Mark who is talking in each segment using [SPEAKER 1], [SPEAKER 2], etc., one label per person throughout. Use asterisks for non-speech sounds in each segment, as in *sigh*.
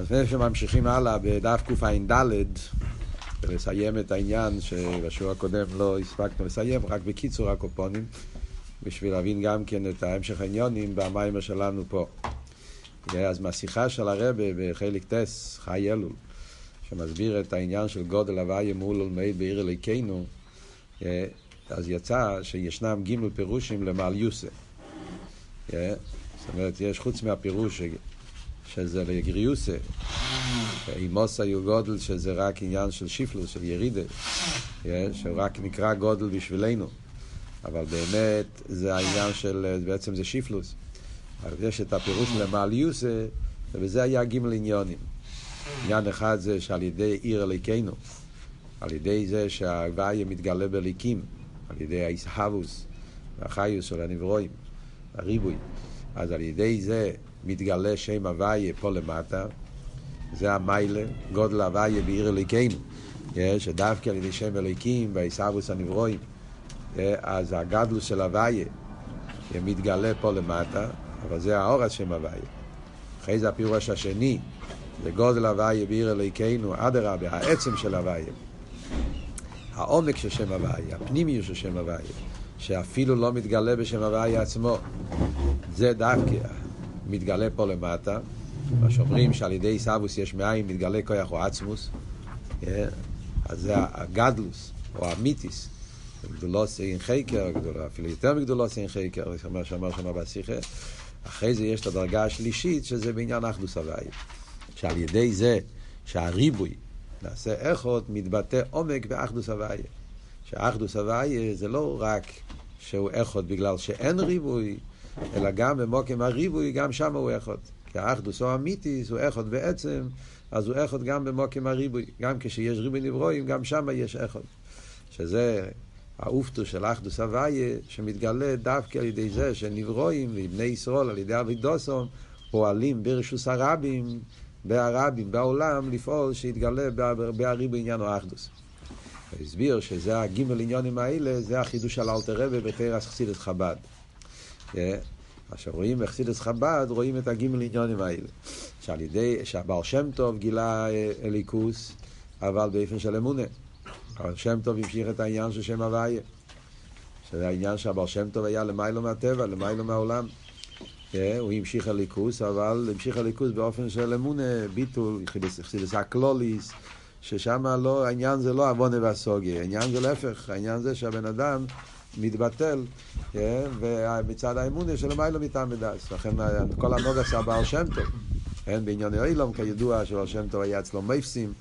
[SPEAKER 1] אז לפני שממשיכים הלאה בדף קע"ד, ולסיים את העניין שבשיעור הקודם לא הספקנו לסיים, רק בקיצור הקופונים, בשביל להבין גם כן את ההמשך העניונים במיימר שלנו פה. אז מהשיחה של הרבה בחלק טס, חי אלול, שמסביר את העניין של גודל הוויה מול עולמי בעיר אליקנו, אז יצא שישנם ג' פירושים למעל יוסה. זאת אומרת, יש חוץ מהפירוש שזה לגריוסה, אימוס היו גודל שזה רק עניין של שיפלוס, של ירידה, שרק נקרא גודל בשבילנו, אבל באמת זה העניין של, בעצם זה שיפלוס. אבל יש את הפירוש למעליוסה, ובזה היה גימל עניונים. עניין אחד זה שעל ידי עיר אליקנו, על ידי זה שההוויה מתגלה בליקים, על ידי האיסהבוס והחיוס של הנברואים, הריבוי. אז על ידי זה מתגלה שם הוויה פה למטה, זה המיילה, גודל הוויה בעיר אליקנו, שדווקא על ידי שם אליקים והאיסהבוס הנברואים, אז הגדלוס של הוויה מתגלה פה למטה, אבל זה האור השם הוויה. אחרי זה הפירוש השני, זה גודל הוויה בעיר אליקנו, אדרבה, העצם של הוויה. העומק של שם הוויה, הפנימיות של שם הוויה, שאפילו לא מתגלה בשם הוויה עצמו. זה דווקא מתגלה פה למטה, מה שאומרים שעל ידי סבוס יש מאין מתגלה כוח או עצמוס, אז זה הגדלוס או המיתיס, גדולוס אין חקר, אפילו יותר מגדולוס אין חקר, מה שאמר שם בשיחה. אחרי זה יש את הדרגה השלישית, שזה בעניין אחדוס הוויה. שעל ידי זה שהריבוי נעשה איכות, מתבטא עומק באחדוס הוויה. שאחדוס הוויה זה לא רק שהוא איכות בגלל שאין ריבוי, אלא גם במוקם הריבוי, גם שם הוא איכות. כי האחדוס או אמיתיס הוא איכות בעצם, אז הוא איכות גם במוקם הריבוי. גם כשיש ריבוי נברואים, גם שם יש איכות. שזה האופטו של אחדוס הוויה, שמתגלה דווקא על ידי זה שנברואים ובני ישראל על ידי אבידוסום פועלים ברשוס הרבים, בהרבים, בעולם, לפעול שיתגלה בהרי בעניין האחדוס. הוא הסביר שזה הגימל עניונים האלה, זה החידוש של אלתר רבי בתרס חסידס חב"ד. עכשיו רואים בחסידס חב"ד, רואים את הגימל עניונים האלה. שעל ידי, שהבר שם טוב גילה אליקוס, אבל באופן של אמונה. אבל שם טוב המשיך את העניין של שם הוויה. שזה העניין שהבר שם טוב היה למיילו מהטבע, למיילו מהעולם. הוא המשיך הליכוס, אבל המשיך הליכוס באופן של אמונה, ביטול, חסידס הקלוליס, ששם לא, העניין זה לא עוונה והסוגיה, העניין זה להפך, העניין זה שהבן אדם מתבטל, ומצד האמונה של המיילו מטעם מדס. לכן כל הנוג עשה בעל שם טוב. כן, בענייני אילום, כידוע שבעל שם טוב היה אצלו מייפסים,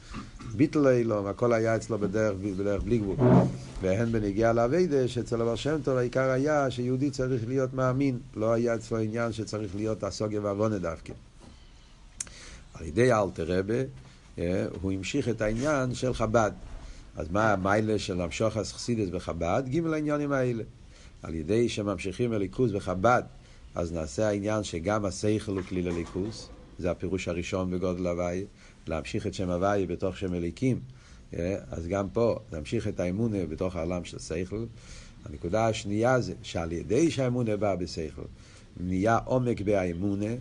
[SPEAKER 1] ביטל אילום, הכל היה אצלו בדרך, בדרך בלי גבול. והן בנגיעה לאביידה, שאצל הבר שם טוב העיקר היה שיהודי צריך להיות מאמין, לא היה אצלו עניין שצריך להיות הסוגיה ועוונה דווקא. על ידי אלתר רבה, הוא המשיך את העניין של חב"ד. אז מה המיילה של המשוך אסכסידס בחב"ד? גימל העניינים האלה. על ידי שממשיכים הליכוז בחב"ד, אז נעשה העניין שגם השכל הוא כלי לליכוז, זה הפירוש הראשון בגודל הוואי, להמשיך את שם הוואי בתוך שם אליקים. אז גם פה, להמשיך את האמונה בתוך העולם של שכל. הנקודה השנייה זה שעל ידי שהאמונה באה בשכל, נהיה עומק באמונה,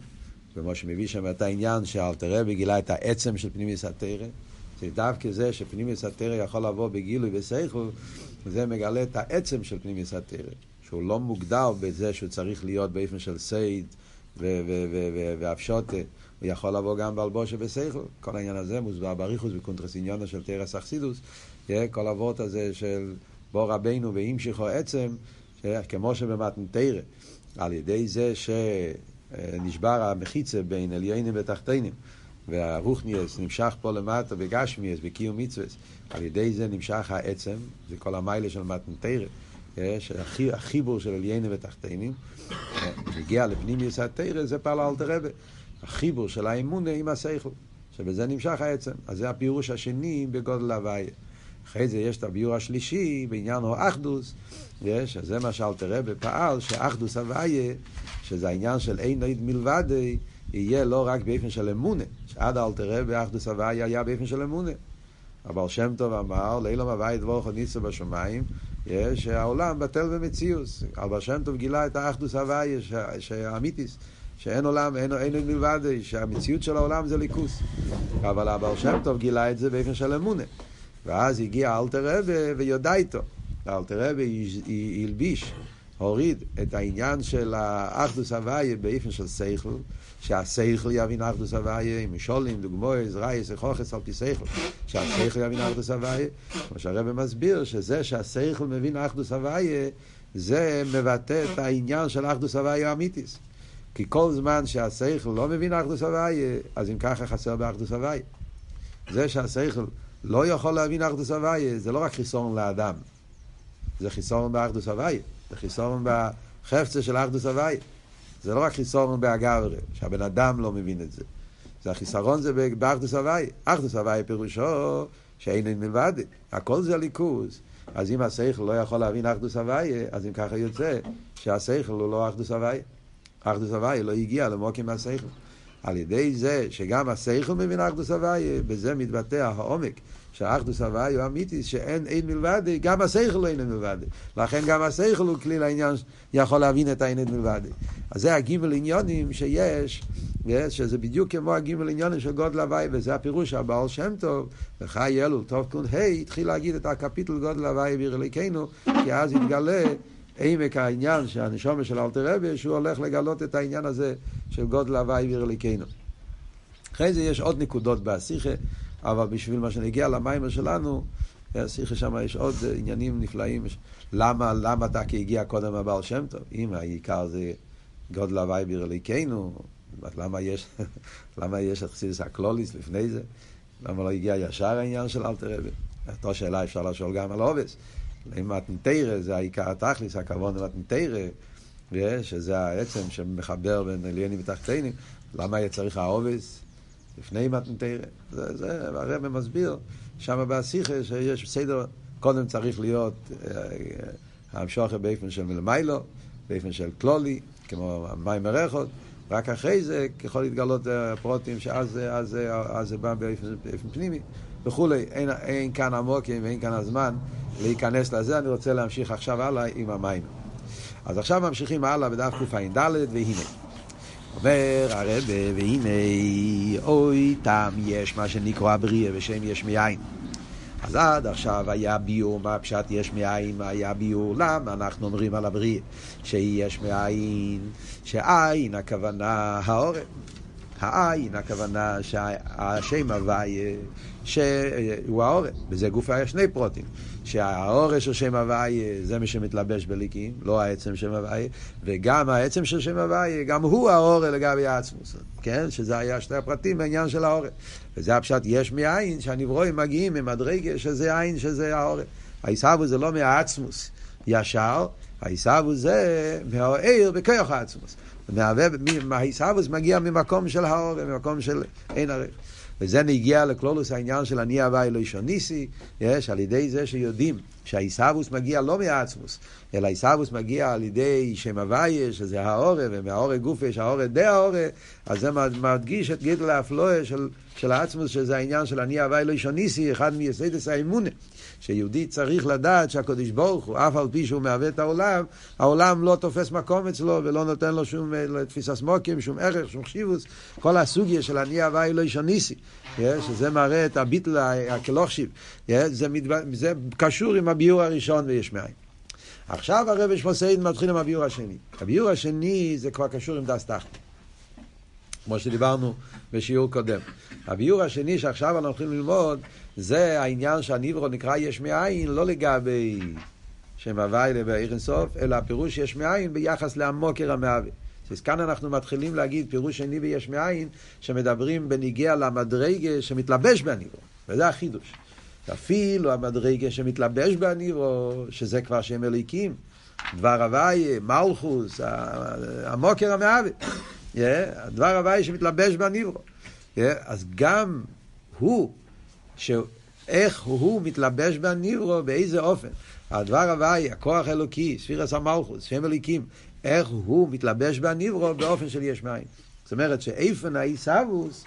[SPEAKER 1] כמו שמביא שם את העניין שאלתר רבי גילה את העצם של פנימיוס התרא. זה דווקא זה שפנימיוס התרא יכול לבוא בגילוי בשכל, זה מגלה את העצם של פנימיוס התרא. שהוא לא מוגדר בזה שהוא צריך להיות באופן של סייד ואפשוטה. הוא יכול לבוא גם בלבושה בשכל. כל העניין הזה מוסבר בריחוס בקונטרס עניונה של תרס אכסידוס. כל אבות הזה של בוא רבנו והמשיכו עצם, כמו שבמתנתרא, על ידי זה שנשבר המחיצה בין עליינים ותחתינים. והרוחניאס נמשך פה למטה בגשמיאס, בקיום מצווה, על ידי זה נמשך העצם, זה כל המיילה של מתנתרא, החיבור של עליינים ותחתינים, הגיע לפנימיוס התרא, זה פעל אלתר רבה. החיבור של האמונה עם השכל, שבזה נמשך העצם. אז זה הפירוש השני בגודל הוויה. אחרי זה יש את הביור השלישי בעניין האחדוס, יש, אז זה מה שאלתר רבי פעל, שאחדוס הוויה, שזה העניין של אין עד מלבדי, יהיה לא רק באופן של אמונה, שעד אלתר רבי אחדוס הוויה היה באופן של אמונה. אבל שם טוב אמר, לאילום הוויה דבורך ניסו בשמיים, שהעולם בטל במציאוס. אבל שם טוב גילה את האחדוס הוויה, שהאמיתיס. שאין עולם, אין אין מלבד, שהמציאות של העולם זה ליכוס. אבל הבעל שם טוב גילה את זה באופן של אמונה. ואז הגיע אלתר רבי ויודע איתו. אלתר רבי הלביש, הוריד את העניין של האחדוס הוויה באופן של סייכל, שהסייכל יבין אחדוס הוויה, משולים, דוגמאות, רייס, חוכס על פי סייכל, שהסייכל יבין אחדוס הוויה, כמו שהרבא מסביר, שזה שהסייכל מבין אחדוס הוויה, זה מבטא את העניין של אחדוס הוויה האמיתיס. כי כל זמן שהשכל לא מבין אחדוס הוויה, אז אם ככה חסר באחדוס הוויה. זה שהשכל לא יכול להבין אחדוס הוויה, זה לא רק חיסרון לאדם, זה חיסרון באחדוס הוויה, זה חיסרון בחפצה של אחדוס הוויה. זה לא רק חיסרון באגברה, שהבן אדם לא מבין את זה. זה החיסרון זה באחדוס הוויה. אחדוס הוויה פירושו שאין מלבד, הכל זה ליכוז. אז אם השכל לא יכול להבין אחדוס הוויה, אז אם ככה יוצא שהשכל הוא לא אחדוס הוויה. אחדוס הוויה לא הגיע למוקים מהשכל. על ידי זה שגם השכל מבין אחדוס הוויה, בזה מתבטא העומק. שהאחדוס הוויה הוא אמיתי, שאין אין מלבד, גם השכל לא אין מלבד. לכן גם השכל הוא כלי לעניין, יכול להבין את האין מלבד. אז זה הגימל עניונים שיש, שזה בדיוק כמו הגימל עניונים של גודל הוויה, וזה הפירוש הבעל שם טוב, וחי אלול, טוב קון ה', התחיל להגיד את הקפיטל גודל הוויה בעיר אליקנו, כי אז התגלה עמק העניין שהנשומה של אלתר רבי, שהוא הולך לגלות את העניין הזה של גודל הוואי ועיר אליקנו. אחרי זה יש עוד נקודות בהסיכה, אבל בשביל מה שנגיע למיימר שלנו, השיחה שם יש עוד עניינים נפלאים. למה, למה דקה הגיע קודם הבעל שם טוב? אם העיקר זה גודל הוואי ועיר אליקנו, למה יש, *laughs* למה יש את חסידס הקלוליס לפני זה? למה לא הגיע ישר העניין של אלתר רבי? אותו שאלה אפשר לשאול גם על עובס. אם מתנתרא זה העיקר התכליס, הכבוד למתנתרא, שזה העצם שמחבר בין עליינים ותחתינים, למה צריך העובס לפני מתנתרא? זה, זה הרב מסביר שם בהסיכה שיש סדר, קודם צריך להיות המשוכר אה, באופן של מלמיילו, באופן של כלולי, כמו מים מרחות, רק אחרי זה יכול להתגלות הפרוטים שאז זה בא באופן, באופן פנימי וכולי. אין, אין כאן עמוקים ואין כאן הזמן להיכנס לזה, אני רוצה להמשיך עכשיו הלאה עם המים. אז עכשיו ממשיכים הלאה בדף קע"ד, והנה. אומר הרב, והנה, אוי תם יש מה שנקרא בריאה בשם יש מאין. אז עד עכשיו היה ביור, מה פשט יש מאין, מה היה ביור, למה אנחנו אומרים על הבריאה שיש מאין, שעין הכוונה העורף. העין הכוונה שהשם הוויה שהוא העורף, בזה גוף היה שני פרוטים. שהאורש של שם הוויה זה מי שמתלבש בליקים, לא העצם שם הוויה, וגם העצם של שם הוויה, גם הוא האורש לגבי העצמוס, כן? שזה היה שני הפרטים בעניין של האורש. וזה הפשט יש מאין, שהנברואים מגיעים ממדרגה שזה עין, שזה האורש. העיסבו זה לא מהעצמוס ישר, העיסבו זה מהעיר בכוח העצמוס. העיסבוס מגיע ממקום של האורש, ממקום של אין ערך. וזה נגיע לכלולוס העניין של אני הווה אלוהישו ניסי, יש, על ידי זה שיודעים שהעיסאוווס מגיע לא מהעצמוס, אלא העיסאוווס מגיע על ידי שם הוויה, שזה האורה, ומהאורה גופה יש האורה די האורה, אז זה מדגיש את גדל האפלואה של, של העצמוס, שזה העניין של אני הווה אלוהישו ניסי, אחד מייסדס האמונה. שיהודי צריך לדעת שהקדוש ברוך הוא, אף על פי שהוא מהווה את העולם, העולם לא תופס מקום אצלו ולא נותן לו שום תפיסת מוקים, שום ערך, שום חשיבוס. כל הסוגיה של אני הוואי לא ישוניסי, שזה מראה את הביטל הכלוכשיב, זה, זה קשור עם הביור הראשון ויש מאין. עכשיו הרב שמוסיין מתחיל עם הביור השני. הביור השני זה כבר קשור עם דס תחת. כמו שדיברנו בשיעור קודם. הביור השני שעכשיו אנחנו הולכים ללמוד זה העניין שהניברו נקרא יש מאין, לא לגבי שם הוואי לבאר אינסוף, אלא הפירוש יש מאין ביחס לעמוקר המהווה. אז כאן אנחנו מתחילים להגיד פירוש שני ביש מאין, שמדברים בניגיע למדרגה שמתלבש בהניברו, וזה החידוש. אפילו המדרגה שמתלבש בהניברו, שזה כבר שם אליקים, דבר הוואי, מלכוס, המוקר המהווה. דבר הוואי שמתלבש בהניברו. אז גם הוא שאיך הוא מתלבש בניברו, באיזה אופן. הדבר הוואי, הכוח האלוקי, ספירס המלכוס, שם אליקים, איך הוא מתלבש בניברו באופן של יש מים. זאת אומרת שאיפן האיסאוווס,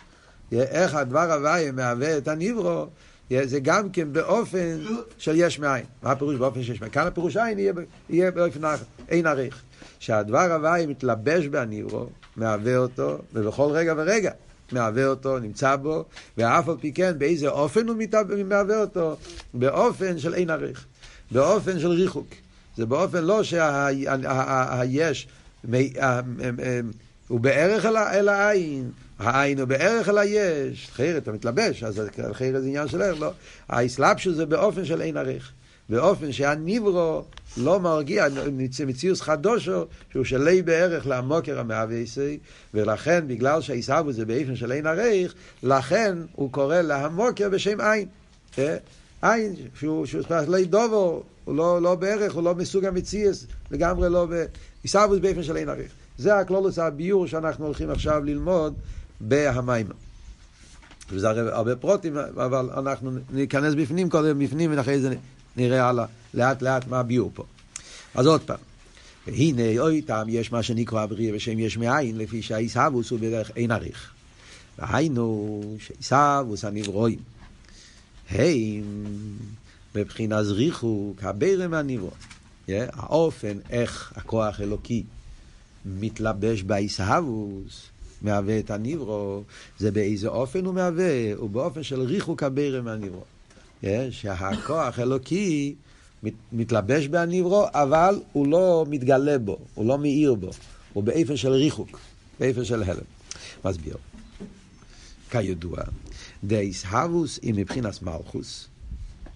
[SPEAKER 1] איך הדבר הוואי מהווה את הניברו, זה גם כן באופן של יש מאין. מה הפירוש באופן של יש מאין? כאן הפירוש עין יהיה, יהיה באופן אין עריך. שהדבר הוואי מתלבש בהניברו, מהווה אותו, ובכל רגע ורגע מהווה אותו, נמצא בו, ואף על פי כן, באיזה אופן הוא מהווה אותו? באופן של אין עריך, באופן של ריחוק. זה באופן לא שהיש הוא בערך אל העין, הוא בערך אל היש, חייר אתה מתלבש, אז חייר זה עניין של ערך, לא. האסלאפשוס זה באופן של אין עריך, באופן שהניברו לא מרגיע, מציאוס חדושו, שהוא שלי בערך למוקר המאבייסי, ולכן, בגלל שהעיסאוו זה באופן של אין עריך, לכן הוא קורא להמוקר בשם עין. אה? עין, שהוא, שהוא לא דובו, הוא לא, לא בערך, הוא לא מסוג המציאס, לגמרי לא עיסאוו זה באופן של אין עריך. זה הכלולוס הביור שאנחנו הולכים עכשיו ללמוד בהמיימה. וזה הרבה פרוטים, אבל אנחנו ניכנס בפנים קודם, בפנים, ואחרי זה נראה הלאה, לאט לאט מה הביור פה. אז עוד פעם, והנה אוי טעם יש מה שנקרא בריא בשם יש מאין, לפי שהעיסאוווס הוא בדרך אין עריך. והיינו שעיסאוווס הנברואים, הם מבחינה זריחו כבירם הנברוא. האופן איך הכוח אלוקי מתלבש בעיסאוווס, מהווה את הניברו, זה באיזה אופן הוא מהווה? הוא באופן של ריחוק הבירם מהניברו. שהכוח אלוקי מת, מתלבש בהניברו, אבל הוא לא מתגלה בו, הוא לא מאיר בו, הוא באופן של ריחוק, באופן של הלם. מסביר. כידוע, דאיסהבוס היא מבחינת מלכוס.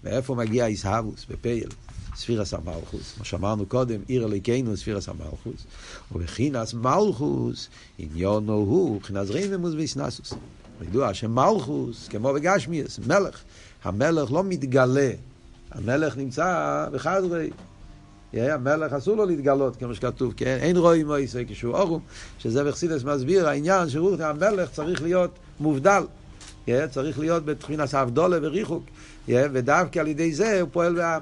[SPEAKER 1] מאיפה מגיע איסהבוס? בפייל. ספירס המלכוס. מה שאמרנו קודם, עיר אליקנו ספירס המלכוס. ובחינס מלכוס, עניונו הוא, מבחינת רממוס ואיסנסוס. ידוע שמלכוס, כמו בגשמיאס, מלך, המלך לא מתגלה, המלך נמצא בחדרי. המלך אסור לו להתגלות, כמו שכתוב, כן? אין רואים ישראל כשהוא אורום, שזה בחסידס מסביר העניין שהמלך צריך להיות מובדל. צריך להיות בתחילת אבדולה וריחוק, ודווקא על ידי זה הוא פועל בעם.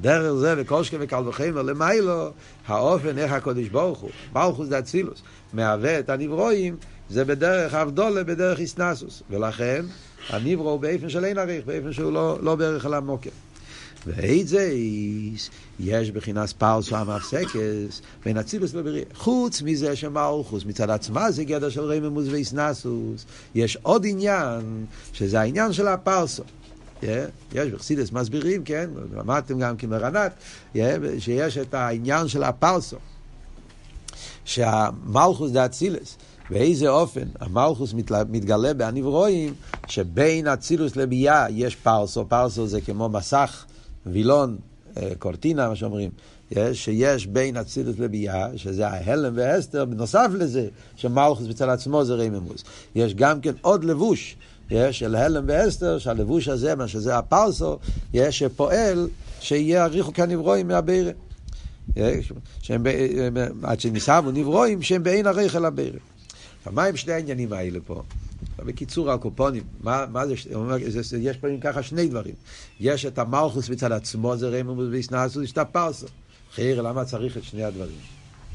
[SPEAKER 1] דרך זה וקושקה וקל וחמר למיילו, האופן איך הקודש ברוך הוא, מלכוס דה אצילוס, מהווה את הנברואים, זה בדרך אבדולה, בדרך איסנסוס. ולכן, הנברו באופן של אין עריך, באופן שהוא לא, לא בערך על המוקר. ואית זה יש בחינס פרסו המפסקס בין אצילוס לבריאה. חוץ מזה שמלכוס מצד עצמה זה גדר של רממוס ואיסנסוס, יש עוד עניין, שזה העניין של הפרסו. יש בחסידס מסבירים, כן, למדתם גם כמרנת, שיש את העניין של הפרסו, שהמלכוס דה אצילס, באיזה אופן המלכוס מתגלה בהנברואים, שבין אצילוס לביאה יש פרסו, פרסו זה כמו מסך, וילון, אה, קורטינה, מה שאומרים, שיש בין אצילוס לביאה, שזה ההלם והסתר, בנוסף לזה, שמלכוס בצד עצמו זה רממוס. יש גם כן עוד לבוש. של הלם ואסתר, שהלבוש הזה, מה שזה הפרסו, יש שפועל שיהיה הריחוק הנברואים מהבירה. שהם, עד שניסבו נברואים, שהם בעין הריח אל הבירה. מה עם שני העניינים האלה פה? בקיצור הקופונים, מה, מה זה, יש פה ככה שני דברים. יש את המלכוס מצד עצמו, זה רממוס ואיסנסוס, יש את הפרסו. חייר, למה צריך את שני הדברים?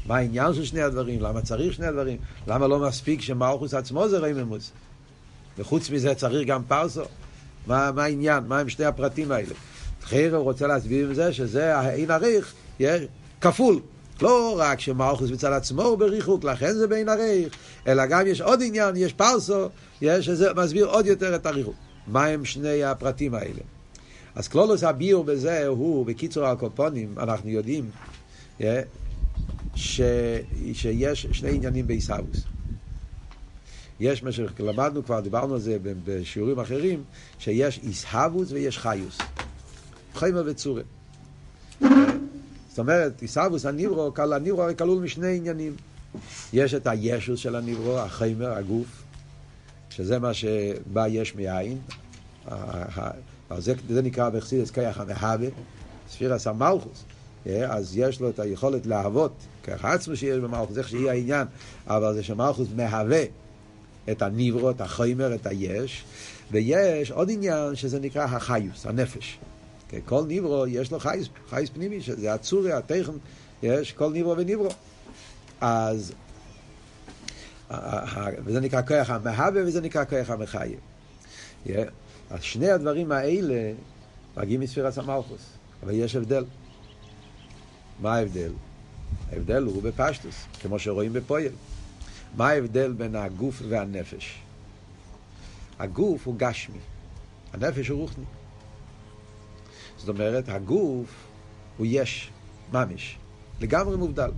[SPEAKER 1] מה העניין של שני הדברים? למה צריך שני הדברים? למה לא מספיק שמלכוס עצמו זה רממוס? וחוץ מזה צריך גם פרסו. מה, מה העניין? מה הם שני הפרטים האלה? חייר רוצה להסביר עם זה שזה האין עריך, כפול. לא רק שמלכוס מצד עצמו הוא בריחוק, לכן זה בין הריך, אלא גם יש עוד עניין, יש פרסו, יש שזה מסביר עוד יותר את הריחוק. מה הם שני הפרטים האלה? אז קלולוס הביור בזה הוא, בקיצור הקופונים, אנחנו יודעים ש... שיש שני עניינים בעיסאוויס. יש מה שלמדנו כבר, דיברנו על זה בשיעורים אחרים, שיש איסהבוס ויש חיוס. חיימר וצורה. זאת אומרת, איסהבוס הניברו, הניברו הרי כלול משני עניינים. יש את הישוס של הניברו, החיימר, הגוף, שזה מה שבא יש מאין. זה, זה נקרא בחסידס כיח המהווה, ספירס המלכוס. אז יש לו את היכולת להוות, ככה עצמו שיש במלכוס, איך שיהיה העניין, אבל זה שמלכוס מהווה. את הניברו, את החיימר, את היש, ויש עוד עניין שזה נקרא החיוס, הנפש. כל ניברו יש לו חייס, חייס פנימי, שזה הצורי, התכן, יש כל ניברו וניברו. אז, וזה נקרא כוח המהווה וזה נקרא כוח המחייב. אז שני הדברים האלה מגיעים מספירת המלכוס, אבל יש הבדל. מה ההבדל? ההבדל הוא בפשטוס, כמו שרואים בפועל. מה ההבדל בין הגוף והנפש? הגוף הוא גשמי, הנפש הוא רוחני. זאת אומרת, הגוף הוא יש, ממש, לגמרי מובדל.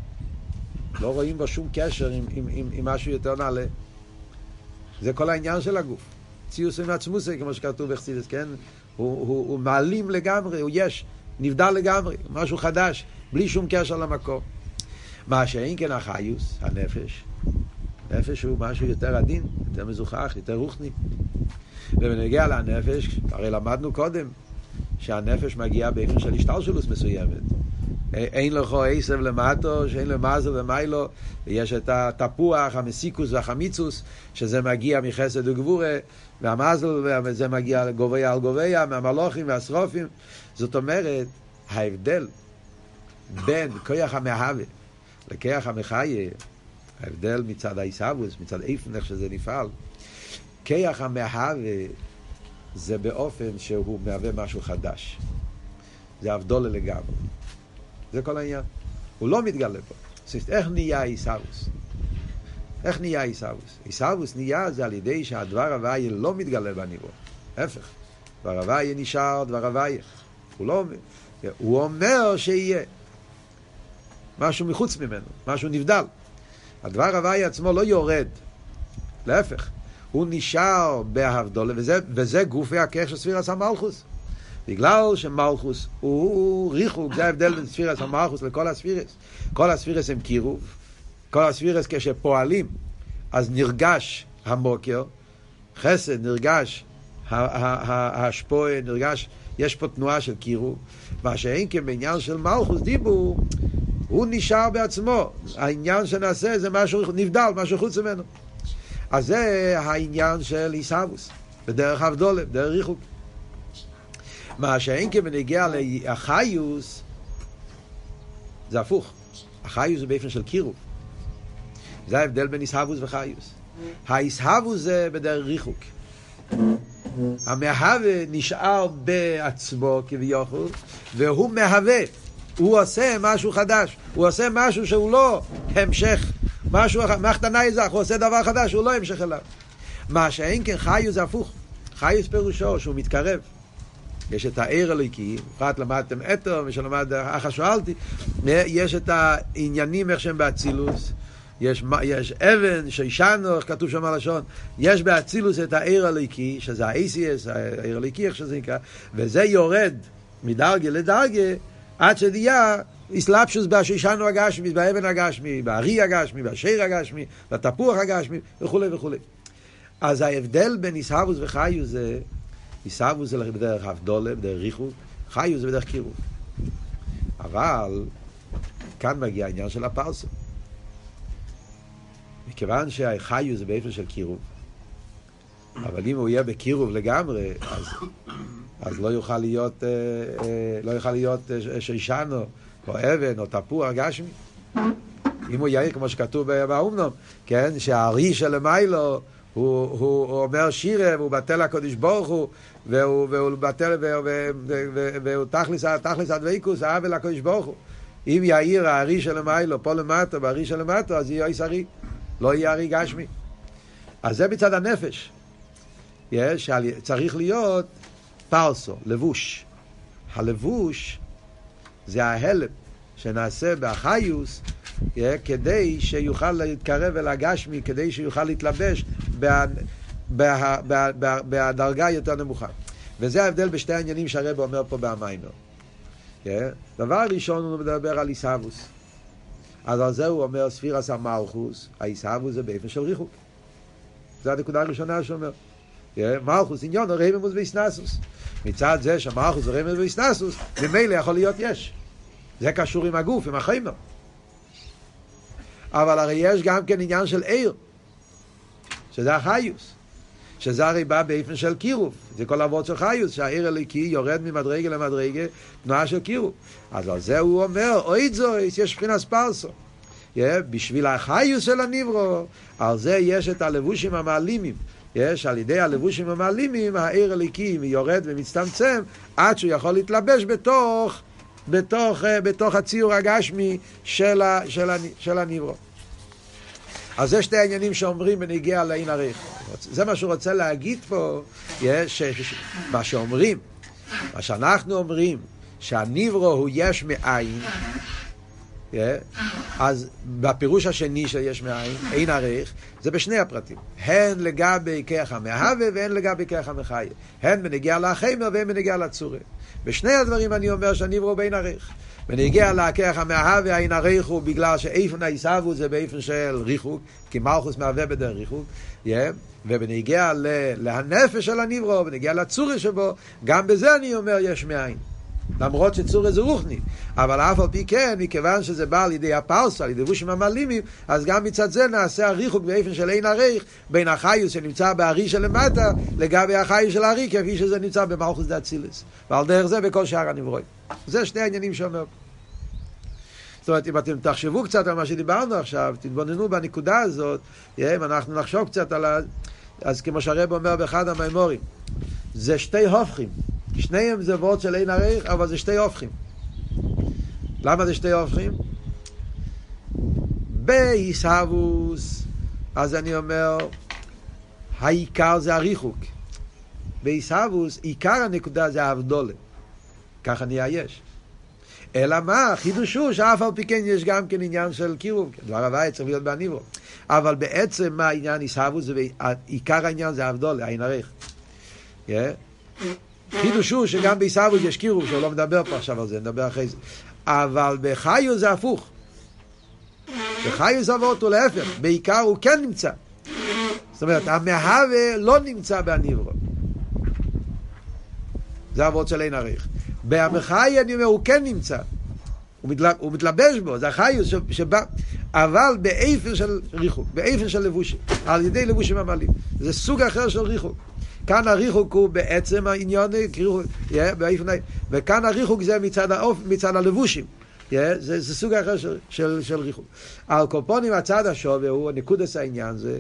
[SPEAKER 1] לא רואים בו שום קשר עם, עם, עם, עם משהו יותר נעלה. זה כל העניין של הגוף. ציוס עם עצמוסי, כמו שכתוב בחסידס, כן? הוא, הוא, הוא מעלים לגמרי, הוא יש, נבדל לגמרי, משהו חדש, בלי שום קשר למקום. מה שאין כן החיוס, הנפש, נפש הוא משהו יותר עדין, יותר מזוכח, יותר רוחני. ובנגיע לנפש, הרי למדנו קודם שהנפש מגיעה באופן של השתלשלוס מסוימת. אין לך עשב למטו, שאין לו מזל ומיילו, ויש את התפוח, המסיקוס והחמיצוס, שזה מגיע מחסד וגבורה, והמזל, וזה מגיע גוביה על גוביה, מהמלוכים והשרופים. זאת אומרת, ההבדל בין כוח המהווה לכוח המחיה, ההבדל מצד העיסאוויס, מצד איפן איך שזה נפעל, כיח המהווה זה באופן שהוא מהווה משהו חדש. זה אבדולה לגמרי. זה כל העניין. הוא לא מתגלה פה. זאת איך נהיה עיסאוויס? איך נהיה עיסאוויס? עיסאוויס נהיה זה על ידי שהדבר הוויה לא מתגלה בניבו. ההפך. דבר הוויה נשאר דבר הוויה. הוא לא אומר. הוא אומר שיהיה. משהו מחוץ ממנו, משהו נבדל. הדבר הוואי עצמו לא יורד, להפך, הוא נשאר בהבדולה, וזה, וזה גופי הכך של ספירס המלכוס. בגלל שמלכוס הוא ריחוק, זה ההבדל בין ספירס המלכוס לכל הספירס. כל הספירס הם קירוב, כל הספירס כשפועלים, אז נרגש המוקר, חסד נרגש השפועה, נרגש, יש פה תנועה של קירוב, מה שאין כבעניין של מלכוס דיבור, הוא נשאר בעצמו. העניין שנעשה זה משהו נבדל, משהו חוץ ממנו. אז זה העניין של עיסאוווס, בדרך אבדולה, בדרך ריחוק. מה שאין כבנגיע לאחיוס, זה הפוך. החיוס זה באופן של קירוב. זה ההבדל בין עיסאוווס וחיוס. העיסאוווס זה בדרך ריחוק. המהווה נשאר בעצמו כביכול, והוא מהווה. הוא עושה משהו חדש, הוא עושה משהו שהוא לא המשך, משהו, מחתנה איזך, הוא עושה דבר חדש, הוא לא המשך אליו. מה שאין כן חיוס זה הפוך, חיוס פירושו שהוא מתקרב. יש את העיר הליקי, בפרט למדתם אתו, מי שלמד אחר שואלתי, יש את העניינים איך שהם באצילוס, יש, יש אבן, שישנו, איך כתוב שם הלשון, יש באצילוס את העיר הליקי, שזה ה-ACS, העיר הליקי, איך שזה נקרא, וזה יורד מדרגה לדרגה, עד שדיה אסלאפשוס בשישנו הגשמי, באבן הגשמי, בארי הגשמי, בשיר הגשמי, בתפוח הגשמי וכולי וכולי. אז ההבדל בין איסהבוס וחיוס זה, איסהבוס זה בדרך אבדולה, בדרך ריחוק, חיוס זה בדרך קירוב. אבל כאן מגיע העניין של הפרסה. מכיוון שהחיוס זה באופן של קירוב, אבל אם הוא יהיה בקירוב לגמרי, אז אז לא יוכל להיות, אה, אה, לא יוכל להיות אה, שישנו, או אבן, או תפוח גשמי. אם הוא יאיר, כמו שכתוב באומנום, כן, שהארי של מיילו, הוא, הוא, הוא אומר שירה, והוא בטל הקודש ברוך הוא, והוא, והוא בטל, והוא תכלס, תכלס הדבקוס, העוול הקודש ברוך הוא. אם יאיר הארי של מיילו, פה למטה, בארי של למטה, אז יהיה ארי, לא יהיה ארי גשמי. אז זה מצד הנפש. יש, צריך להיות פרסו, לבוש. הלבוש זה ההלם שנעשה באחיוס כדי שיוכל להתקרב אל הגשמי, כדי שיוכל להתלבש בדרגה יותר נמוכה. וזה ההבדל בשתי העניינים שהרב אומר פה במיימר. דבר ראשון הוא מדבר על עיסאוווס. אז על זה הוא אומר ספירס המלכוס, העיסאוווס זה באופן של ריחוק. זו הנקודה הראשונה שהוא אומר. מלכוס עניון רממוס ואיסנסוס. מצד זה שמלכוס רממוס ואיסנסוס, ממילא יכול להיות יש. זה קשור עם הגוף, עם החיימר. אבל הרי יש גם כן עניין של עיר, שזה החיוס. שזה הרי בא באופן של קירוב. זה כל אבות של חיוס, שהעיר הליקי יורד ממדרגה למדרגה, תנועה של קירוב. אז על זה הוא אומר, אוי זויס, יש מבחינת פרסו. Yeah, בשביל החיוס של הניברו, על זה יש את הלבושים המעלימים. יש על ידי הלבושים המעלימים, העיר הליקים יורד ומצטמצם עד שהוא יכול להתלבש בתוך, בתוך, אה, בתוך הציור הגשמי של, ה, של, ה, של הניברו. אז זה שתי העניינים שאומרים בנגיע לעין הריך. זה מה שהוא רוצה להגיד פה, יש, מה שאומרים, מה שאנחנו אומרים, שהניברו הוא יש מאין, אז בפירוש השני של יש מאין, אין ערך, זה בשני הפרטים. הן לגבי כיח המהווה והן לגבי כיח המחיה. הן בנגיע לחמר והן בנגיע לצורה. בשני הדברים אני אומר שהניברו בין ערך. ונגיע לכיח המאהבה, אין ערך הוא בגלל שאיפן העיסבו זה באיפן של ריחוק, כי מלכוס מהווה בדרך ריחוק, yeah. ובנגיע להנפש של הניברו, בנגיע לצורה שבו, גם בזה אני אומר יש מאין. למרות שצור זה רוחני. אבל אף על פי כן, מכיוון שזה בא על ידי הפרסה, על ידי לבושים המעלימים, אז גם מצד זה נעשה הריחוק באופן של אין עריך בין החיוס שנמצא בארי שלמטה לגבי החיוס של הארי, כפי שזה נמצא במלכוס דאצילס. ועל דרך זה בכל שאר הנברואים. זה שני העניינים שאומר. זאת אומרת, אם אתם תחשבו קצת על מה שדיברנו עכשיו, תתבוננו בנקודה הזאת, אם אנחנו נחשוב קצת על ה... אז כמו שהרב אומר באחד המימורים, זה שתי הופכים. שניהם זה וורד של אין ערך, אבל זה שתי הופכים. למה זה שתי הופכים? בעיסאוווס, אז אני אומר, העיקר זה הריחוק. בעיסאוווס, עיקר הנקודה זה האבדולה. ככה נהיה יש. אלא מה, חידוש הוא שאף על פי כן יש גם כן עניין של קירוב, דבר הוואי צריך להיות בעניבו. אבל בעצם מה העניין עיסאוווס, עיקר העניין זה האבדולה, העין ערך. Yeah. חידוש הוא שגם בעיסאוווס יש קירוב, שהוא לא מדבר פה עכשיו על זה, נדבר אחרי זה. אבל בחיו זה הפוך. בחיו זה אבות הוא להפך, בעיקר הוא כן נמצא. זאת אומרת, המהווה לא נמצא בהניברו. זה אבות של אין עריך. בהמחאי אני אומר, הוא כן נמצא. הוא, מתלב, הוא מתלבש בו, זה החיוס שבא, אבל באיפן של ריחוק, באיפן של לבושים, על ידי לבושים עמלים. זה סוג אחר של ריחוק. כאן הריחוק הוא בעצם העניין, וכאן הריחוק זה מצד, האופ, מצד הלבושים. זה, זה סוג אחר של, של, של ריחוק. על קופונים הצד השווה הוא, נקודס העניין זה,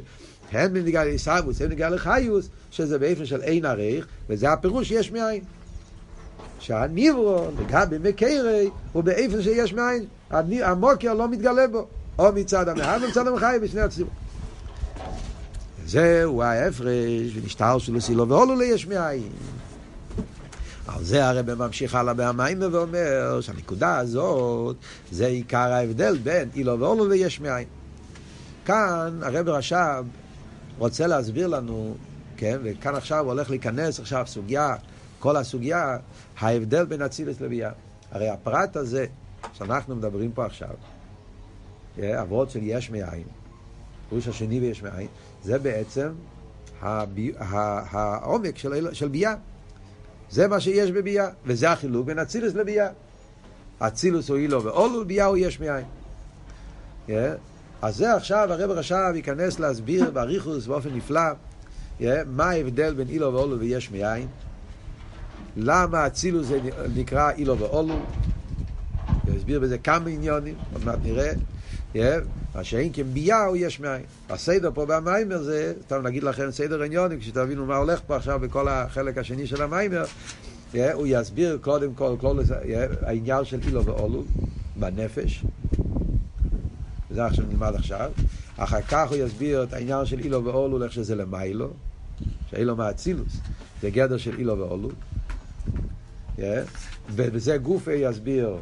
[SPEAKER 1] הן בנגיעה לעיסאוווס, הן בנגיעה לחיוס, שזה באופן של אין עריך, וזה הפירוש יש מאין. שהניברו, לגבי מקרי, הוא באופן שיש מאין, המוקר לא מתגלה בו, או מצד המאהב ומצד המחי בשני הציבור. זהו ההפרש, ונשתר שלו סילו ועולו ליש מאין. על זה הרב ממשיך הלאה בהמיימה ואומר שהנקודה הזאת זה עיקר ההבדל בין אילו ועולו ליש מאין. כאן הרב רש"ב רוצה להסביר לנו, כן, וכאן עכשיו הולך להיכנס עכשיו סוגיה, כל הסוגיה, ההבדל בין אצילס לביאה. הרי הפרט הזה שאנחנו מדברים פה עכשיו, אבות של יש מאין, פירוש השני ויש מאין, זה בעצם הבי, העומק של, של ביאה. זה מה שיש בביאה, וזה החילוק בין אצילוס לביאה. אצילוס הוא אילו ואולו, ביאה הוא יש מאין. Yeah. אז זה עכשיו הרב עכשיו ייכנס להסביר באריכוס באופן נפלא yeah, מה ההבדל בין אילו ואולו ויש מאין. למה אצילוס זה נקרא אילו ואולו. יסביר בזה כמה עניונים, עוד מעט נראה. מה שאין כביאה הוא יש מאין. הסדר פה במיימר זה, סתם נגיד לכם סדר עניונים, כשתבינו מה הולך פה עכשיו בכל החלק השני של המיימר, הוא יסביר קודם כל, כל העניין של אילו ואולו בנפש, וזה עכשיו נלמד עכשיו, אחר כך הוא יסביר את העניין של אילו ואולו, איך שזה למיילו, שאילו מאצילוס, זה גדר של אילו ואולו, ובזה גופי יסביר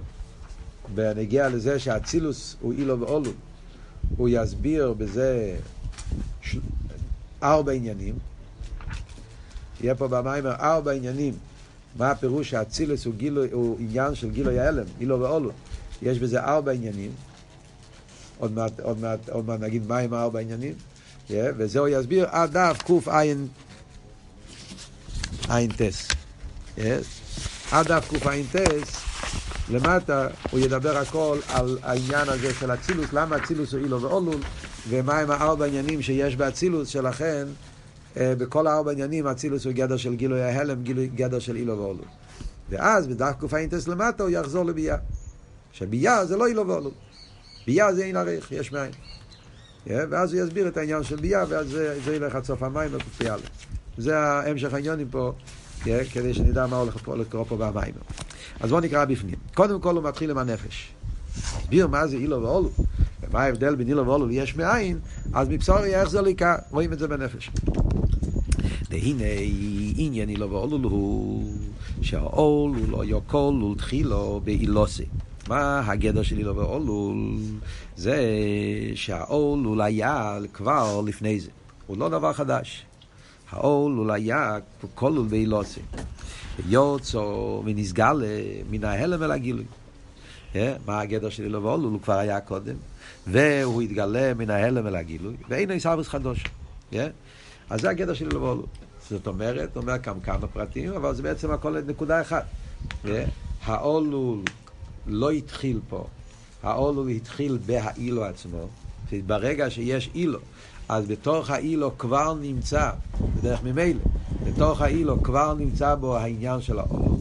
[SPEAKER 1] בנגיע לזה שהאצילוס הוא אילו ואולו, הוא יסביר בזה ש... ארבע עניינים. יהיה פה במיימר ארבע עניינים. מה הפירוש שהאצילוס הוא, גילו, הוא עניין של גילוי ההלם, אילו ואולו. יש בזה ארבע עניינים. עוד מעט, עוד מעט, עוד מעט נגיד מה עם הארבע עניינים. Yeah, וזה הוא יסביר עד דף קע"ט. עד דף קע"ט. למטה הוא ידבר הכל על העניין הזה של אצילוס, למה אצילוס הוא אילו ואולול, ומהם הארבע עניינים שיש באצילוס, שלכן אה, בכל הארבע עניינים אצילוס הוא גדר של גילוי ההלם, גדר של אילו ואולול. ואז בדף ק"ט למטה הוא יחזור לביאה. שביאה זה לא אילו ואולול. ביאה זה אין ערך, יש מאין. ואז הוא יסביר את העניין של ביה, ואז זה, זה ילך עד סוף המים בפ"א. זה המשך העניינים פה, כדי שנדע מה הולך פה, לקרוא פה במים. אז בואו נקרא בפנים. קודם כל הוא מתחיל עם הנפש. מסביר מה זה אילו ואולו, ומה ההבדל בין אילו ואולו ליש מאין, אז מבשורי איך זה ליקה, רואים את זה בנפש. והנה עניין אילו ואולו הוא שהאול הוא לא יוקול ולתחילו באילוסי. מה הגדר של אילו ואולול? זה שהאולול היה כבר לפני זה. הוא לא דבר חדש. האולול היה כלול באילוסי. יוצא ונסגל מן ההלם אל הגילוי. מה הגדר של אילו ואולול? הוא כבר היה קודם. והוא התגלה מן ההלם אל הגילוי, ואין עיסאוויס חדוש. אז זה הגדר של אילו ואולול. זאת אומרת, הוא אומר כאן כמה פרטים, אבל זה בעצם הכל נקודה אחת. האולול לא התחיל פה. האולול התחיל בהאילו עצמו. ברגע שיש אילו, אז בתוך האילו כבר נמצא, בדרך ממילא, בתוך האילו כבר נמצא בו העניין של האולול.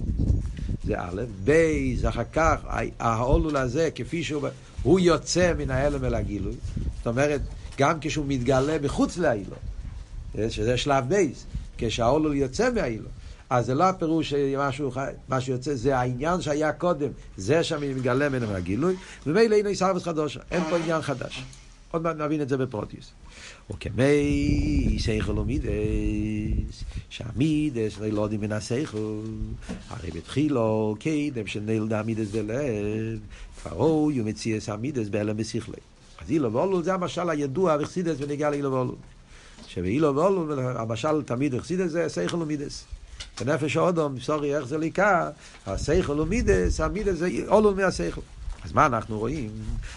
[SPEAKER 1] זה א', בייז, אחר כך, האולול הזה, כפי שהוא, הוא יוצא מן ההלם אל הגילוי. זאת אומרת, גם כשהוא מתגלה מחוץ לאילו, שזה שלב בייז, כשהאולול יוצא מהאילו, אז זה לא הפירוש שמשהו מה שיוצא, זה העניין שהיה קודם, זה שם מתגלה ממנו מהגילוי, ומילא הנה סרבס חדוש, אין פה עניין חדש. עוד מעט נבין את זה בפרוטיוס. וכמי שכל ומידס, שהמידס יודעים מן השכל, הרי בתחילו קדם שנלדה מידס בלב, כבר אוי ומציאס המידס בהלם בשכלי. אז אילו ואולול זה המשל הידוע וחסידס ונגיע לאילו ואולול. שבאילו ואולול, המשל תמיד וחסידס זה שכל ומידס. בנפש האודום, סורי, איך זה ליקה, השכל הוא מידס, המידס זה עולו מהשכל. אז מה אנחנו רואים?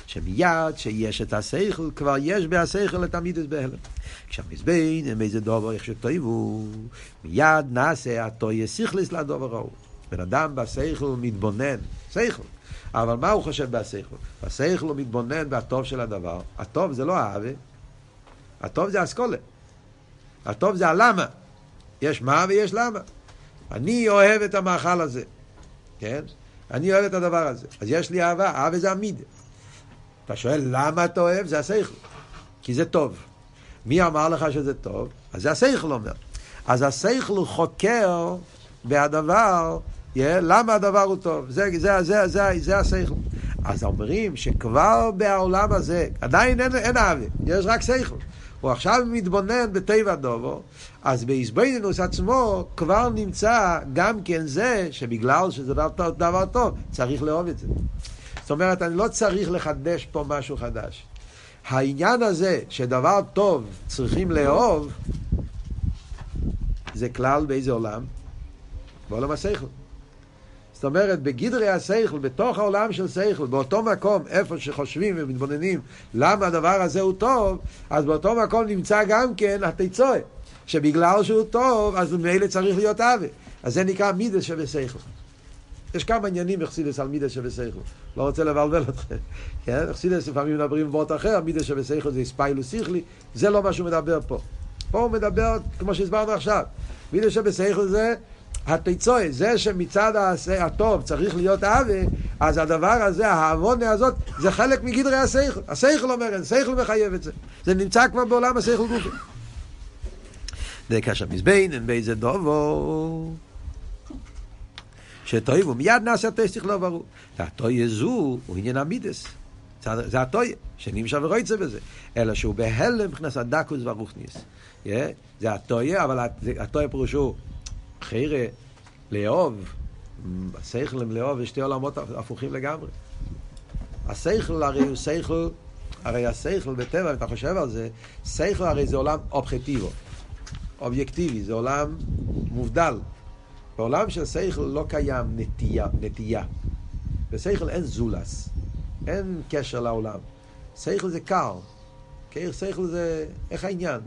[SPEAKER 1] שמיד שיש את השכל, כבר יש בהשכל את המידס בהלם. כשהמזבין, הם איזה דובר, איך שטויבו, מיד נעשה התויה שכליס לדובר ההוא. בן אדם בשכל מתבונן, שכל. אבל מה הוא חושב בשכל? בשכל הוא מתבונן בטוב של הדבר. הטוב זה לא האווה, הטוב זה אסכולה. הטוב זה הלמה. יש מה ויש למה. אני אוהב את המאכל הזה, כן? אני אוהב את הדבר הזה. אז יש לי אהבה, אהבה זה המידה. אתה שואל למה אתה אוהב? זה השכל. כי זה טוב. מי אמר לך שזה טוב? אז זה השכל אומר. אז השכל חוקר בהדבר, yeah, למה הדבר הוא טוב. זה, זה, זה, זה, זה השכל. אז אומרים שכבר בעולם הזה, עדיין אין, אין אהבה, יש רק שכל. הוא עכשיו מתבונן בטבע דובו, אז באיזבנינוס עצמו כבר נמצא גם כן זה שבגלל שזה דבר דבר טוב, צריך לאהוב את זה. זאת אומרת, אני לא צריך לחדש פה משהו חדש. העניין הזה שדבר טוב צריכים לאהוב, זה כלל באיזה עולם? בעולם השכל. זאת אומרת, בגדרי השכל, בתוך העולם של שכל, באותו מקום, איפה שחושבים ומתבוננים למה הדבר הזה הוא טוב, אז באותו מקום נמצא גם כן התיצואה, שבגלל שהוא טוב, אז ממילא צריך להיות עוול. אז זה נקרא מידס שבשכל. יש כמה עניינים בחסידס על מידס שבשכל. לא רוצה לבלבל אתכם. כן? בחסידס לפעמים מדברים בבוט אחר, מידס שבשכל זה ספיילוס שכלי, זה לא מה שהוא מדבר פה. פה הוא מדבר, כמו שהסברנו עכשיו, מידס שבשכל זה התיצואה, זה שמצד הטוב צריך להיות עוול, אז הדבר הזה, העוונה הזאת, זה חלק מגדרי השכל. השכל אומר, השכל מחייב את זה. זה נמצא כבר בעולם השכל גופי. דקה מזבין, אין באיזה דובו. שטויבו, מיד נעשה התסטיך לא ברור. והטויה זו הוא עניין המידס. זה הטויה, שנמשך ורויצה בזה. אלא שהוא בהלם מבחינת הדקוס והרוכניס. זה הטויה, אבל הטויה פירושו חיירה, לאהוב, השכל לאהוב, יש שתי עולמות הפוכים לגמרי. השכל הרי הוא שכל, הרי השכל בטבע, אם אתה חושב על זה, שכל הרי זה עולם אובחטיבו, אובייקטיבי, זה עולם מובדל. בעולם של שכל לא קיים נטייה, נטייה. בשכל אין זולס, אין קשר לעולם. שכל זה קר, שכל זה, איך העניין?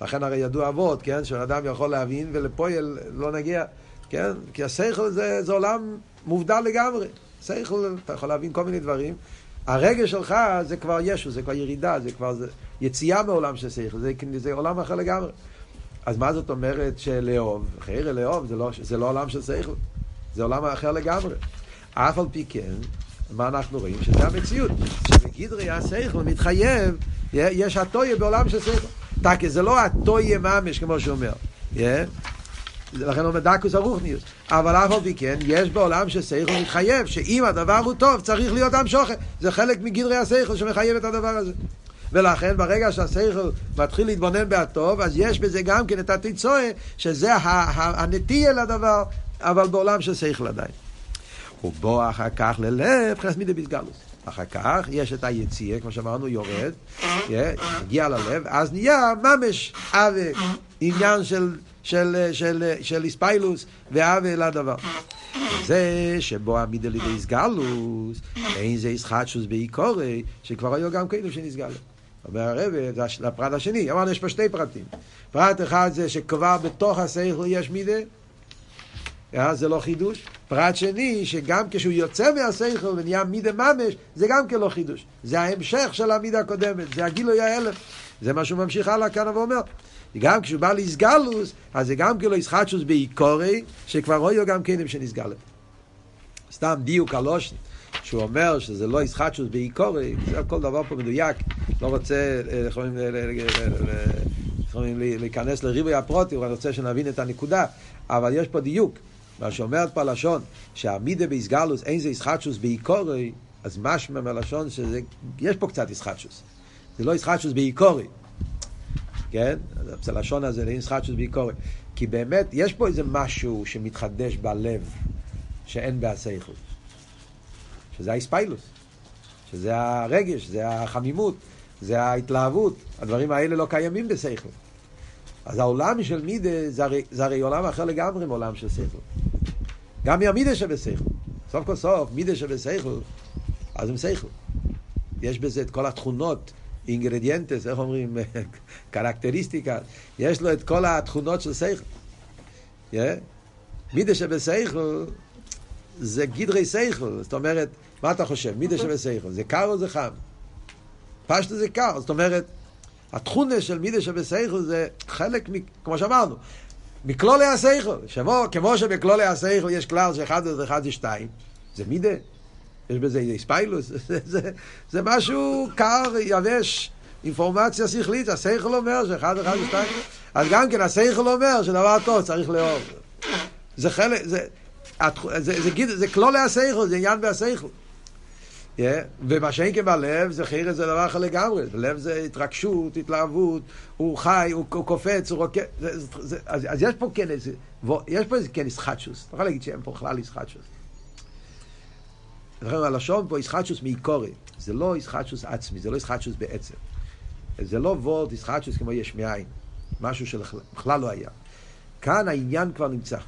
[SPEAKER 1] לכן הרי ידוע אבות, כן, שאדם יכול להבין ולפועל לא נגיע, כן, כי השכל זה, זה עולם מובדל לגמרי. שכל, אתה יכול להבין כל מיני דברים. הרגש שלך זה כבר ישו, זה כבר ירידה, זה כבר זה יציאה מעולם של שכל, זה, זה עולם אחר לגמרי. אז מה זאת אומרת שלאהוב? חיירה לאהוב זה לא, זה לא עולם של שכל, זה עולם אחר לגמרי. אף על פי כן, מה אנחנו רואים? שזה המציאות. שבגדרי השכל מתחייב, יש הטויה בעולם של שכל. טקה, זה לא הטויה ממש, כמו שהוא אומר. לכן הוא אומר דקוס הרוחניוס. אבל אף על פי כן, יש בעולם ששכל מתחייב, שאם הדבר הוא טוב, צריך להיות עם שוכר. זה חלק מגדרי השכל שמחייב את הדבר הזה. ולכן ברגע שהשכל מתחיל להתבונן בהטוב, אז יש בזה גם כן את התיצואה, שזה הנטייה לדבר, אבל בעולם של שכל עדיין. ובוא אחר כך ללב, חס מידי ביסגלוס. אחר כך יש את היציאה, כמו שאמרנו, יורד, מגיע ללב, אז נהיה ממש אבק, עניין של, של, של, של איספיילוס ואבה לדבר. זה שבו עמיד על ידי איסגלוס, אין זה איסחטשוס בעיקורי, שכבר היו גם כאלו שנסגלו. אומר הרב, זה הפרט השני, אמרנו יש פה שתי פרטים. פרט אחד זה שכבר בתוך השכל יש מידה, זה לא חידוש. פרט שני, שגם כשהוא יוצא מהשכל ונהיה מידה ממש, זה גם כן לא חידוש. זה ההמשך של המידה הקודמת, זה הגילוי האלף. זה מה שהוא ממשיך הלאה כאן ואומר. גם כשהוא בא לאיסגלוס, אז זה גם כאילו איסחטשוס בעיקורי, שכבר רויו גם כן שנסגלת. סתם דיוק הלושן. שהוא אומר שזה לא ישחטשוס בעיקורי, זה כל דבר פה מדויק, לא רוצה, יכולים להיכנס לריבוי הפרוטי, הוא רוצה שנבין את הנקודה, אבל יש פה דיוק. מה שאומרת פה הלשון, שהמידה באיסגלוס אין זה ישחטשוס בעיקורי, אז משמע מהלשון שזה, יש פה קצת ישחטשוס. זה לא ישחטשוס בעיקורי. כן? אז הלשון הזה, אין ישחטשוס בעיקורי. כי באמת, יש פה איזה משהו שמתחדש בלב, שאין בהסייכות. שזה האיספיילוס, שזה הרגש, זה החמימות, זה ההתלהבות. הדברים האלה לא קיימים בשכל. אז העולם של מידה זה הרי, זה הרי עולם אחר לגמרי מעולם של שכל. גם מהמידה שבשכל. סוף כל סוף, מידה שבשכל, אז הם שכל. יש בזה את כל התכונות, אינגרדיאנטס, איך אומרים, *laughs* קרקטריסטיקה, יש לו את כל התכונות של שכל. Yeah. מידה שבשכל זה גדרי שכל, זאת אומרת, מה אתה חושב? מידה שווה שכל, זה קר או זה חם? פשטו זה קר, זאת אומרת, התכונה של מידה שכל זה חלק, כמו שאמרנו, מכלולי השכל, שמו, כמו שבכלולי השכל יש כלל שאחד זה אחד זה שתיים, זה מידה, יש בזה ספיילוס, *laughs* זה, זה, זה משהו קר, יבש, אינפורמציה שכלית, השכל אומר שאחד אחד זה שתיים, אז גם כן השכל אומר שדבר טוב צריך לאהוב. זה חלק, זה, זה, זה, זה, זה כלולי השכל, זה עניין בהשכל. Yeah, ומה שאין כן בלב, זה חיר זה דבר אחר לגמרי. לב זה התרגשות, התלהבות, הוא חי, הוא, הוא קופץ, הוא רוקד. אז, אז יש פה כן איזה, יש פה איזה כן איסחטשוס. אתה יכול להגיד שאין פה בכלל איסחטשוס. הלשון פה איסחטשוס מעיקורי. זה לא איסחטשוס עצמי, זה לא איסחטשוס בעצם. זה לא וורט איסחטשוס כמו יש מאין. משהו שבכלל לא היה. כאן העניין כבר נמצא.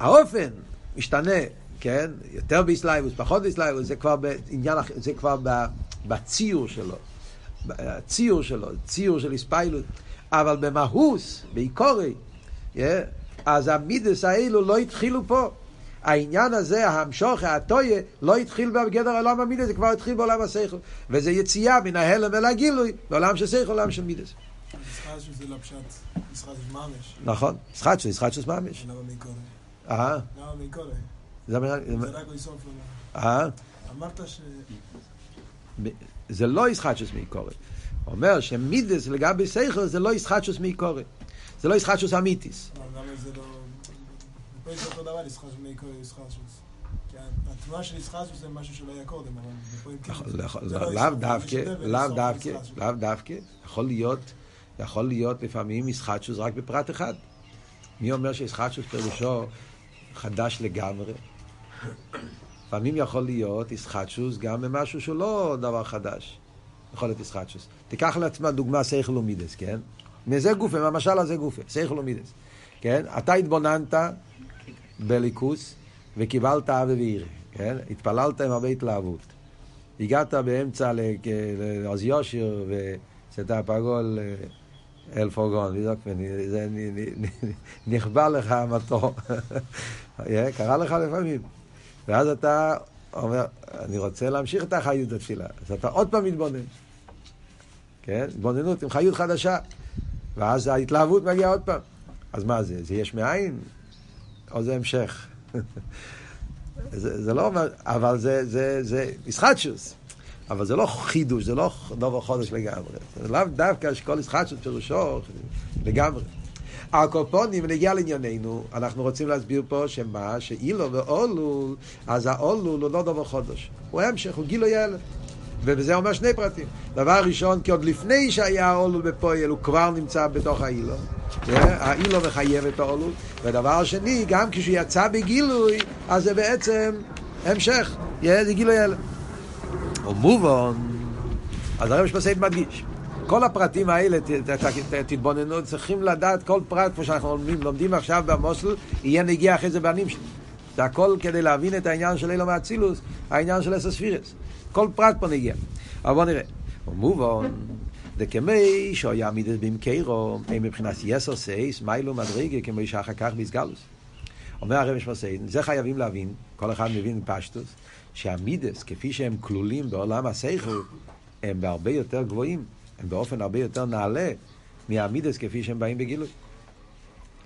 [SPEAKER 1] האופן משתנה. כן? יותר באסלאיבוס, פחות באסלאיבוס, זה כבר בעניין, זה כבר בציור שלו. הציור שלו, ציור של איספיילוס. אבל במהוס, בעיקורי, yeah, אז המידס האלו לא התחילו פה. העניין הזה, המשוך, הטויה, לא התחיל בגדר עולם המידס, זה כבר התחיל בעולם השכל. וזה יציאה מן ההלם אל הגילוי, בעולם של שכל, עולם של מידס. נכון, ישחטשוס, ישחטשוס ממש. למה מקורי? אה? למה מקורי? זה רק לסוף אה? אמרת ש... זה לא ישחטשוס מעיקורי. הוא אומר שמידס לגבי סייכל זה לא ישחטשוס מעיקורי. זה לא ישחטשוס אמיתיס. למה זה לא... יש אותו דבר ישחטשוס מעיקורי ישחטשוס. התנועה של ישחטשוס זה משהו שלא היה קודם, אבל לאו דווקא, לאו דווקא, לאו דווקא. יכול להיות, יכול להיות לפעמים ישחטשוס רק בפרט אחד. מי אומר שישחטשוס פירושו חדש לגמרי? לפעמים יכול להיות איסחטשוס גם במשהו שהוא לא דבר חדש. יכול להיות איסחטשוס. תיקח לעצמה דוגמה סייכל ומידס, כן? מזה גופה, מהמשל הזה גופה, סייכל ומידס. כן? אתה התבוננת בליכוס וקיבלת אבי ואירי, כן? התפללת עם הרבה התלהבות. הגעת באמצע לעוז יושר וסתה פגול אה, אל פורגון, נכבה לך המטור. קרה לך לפעמים. ואז אתה אומר, אני רוצה להמשיך את החיות התפילה. אז אתה עוד פעם מתבונן. כן? התבוננות עם חיות חדשה. ואז ההתלהבות מגיעה עוד פעם. אז מה זה? זה יש מאין? או זה המשך? *laughs* זה, זה לא אומר, אבל זה, זה, זה ישחטשוס. אבל זה לא חידוש, זה לא דובר חודש לגמרי. זה לאו דווקא שכל ישחטשוס פירושו לגמרי. הקופונים, ונגיע לענייננו, אנחנו רוצים להסביר פה שמה, שאילו ואולול, אז האולול הוא לא דובר חודש. הוא המשך, הוא גילוי הלם. ובזה אומר שני פרטים. דבר ראשון, כי עוד לפני שהיה האולול בפועל, הוא כבר נמצא בתוך האילו. האילו מחייב את האולול. ודבר שני, גם כשהוא יצא בגילוי, אז זה בעצם המשך. זה גילוי הלם. ומובן, אז הרב שפסייד מדגיש. כל הפרטים האלה, תתבוננו, צריכים לדעת כל פרט, כמו שאנחנו לומדים, לומדים עכשיו במוסל, יהיה נגיע אחרי זה בנים שלי. זה הכל כדי להבין את העניין של אילו מאצילוס, העניין של אסס פירס. כל פרט פה נגיע. אבל בוא נראה. ומובן, דקמי שהיה מידס במקרו, מבחינת יסר סייס, מיילו מדרגה, כמו שאחר כך ביסגלוס. אומר הרב שמסיידן, זה חייבים להבין, כל אחד מבין פשטוס, שהמידס, כפי שהם כלולים בעולם השכל, הם בהרבה יותר גבוהים, הם באופן הרבה יותר נעלה מהמידס כפי שהם באים בגילוי.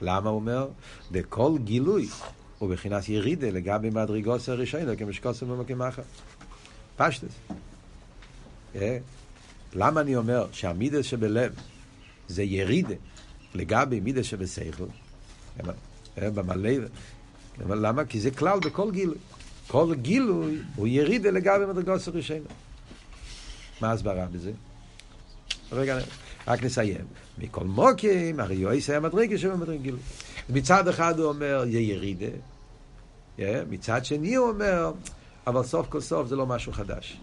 [SPEAKER 1] למה הוא אומר? בכל גילוי הוא בחינת ירידה לגבי מדרגות הראשון, כמו שקוסם במקום אחר. פשטס. אה? למה אני אומר שהמידס שבלב זה ירידה לגבי מידס שבשכל? אה, במלא... למה? כי זה כלל בכל גילוי. כל גילוי הוא ירידה לגבי מדרגות הראשון. מה ההסברה בזה? רגע, רק נסיים. מכל מוקים, הרי יועס היה מדרגה שבמדרגה גילוי. מצד אחד הוא אומר, יהיה ירידה. מצד שני הוא אומר, אבל סוף כל סוף זה לא משהו חדש.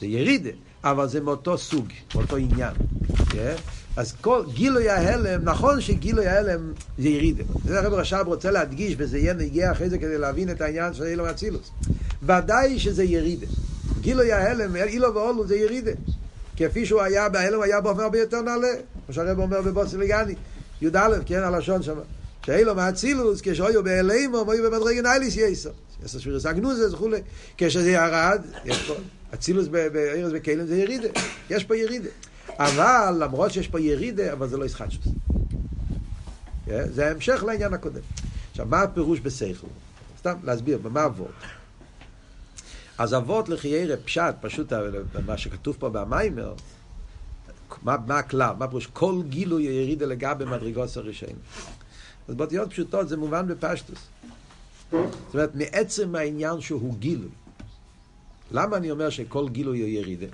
[SPEAKER 1] זה ירידה, אבל זה מאותו סוג, מאותו עניין. אז כל גילוי ההלם, נכון שגילוי ההלם זה ירידה. זה הרב רש"ב רוצה להדגיש, וזה יהיה נגיע אחרי זה כדי להבין את העניין של אילו מאצילוס. ודאי שזה ירידה. גילוי ההלם, אילו ואולו זה ירידה. כפי שהוא היה בהלם, היה באופן הרבה יותר נעלה. כמו שהרב אומר בבוסי לגני, י"א, כן, הלשון שם. שאילו מאצילוס, כשהיו בהלם, היו במדרגה נייליס יסר. יסר שבירס אגנוזס וכולי. כשזה ירד, יש פה, אצילוס בארז וכלים זה ירידה. יש פה ירידה. אבל למרות שיש פה ירידה, אבל זה לא ישחטשוס. זה המשך לעניין הקודם. עכשיו, מה הפירוש בסייכל? סתם להסביר, במה אבות? אז אבות לחיירה פשט, פשוט מה שכתוב פה במיימר, מה, מה הכלל? מה פירוש? כל גילוי ירידה לגבי מדרגות הראשון. אז באותיות פשוטות זה מובן בפשטוס. זאת אומרת, מעצם העניין שהוא גילוי. למה אני אומר שכל גילוי הוא ירידה?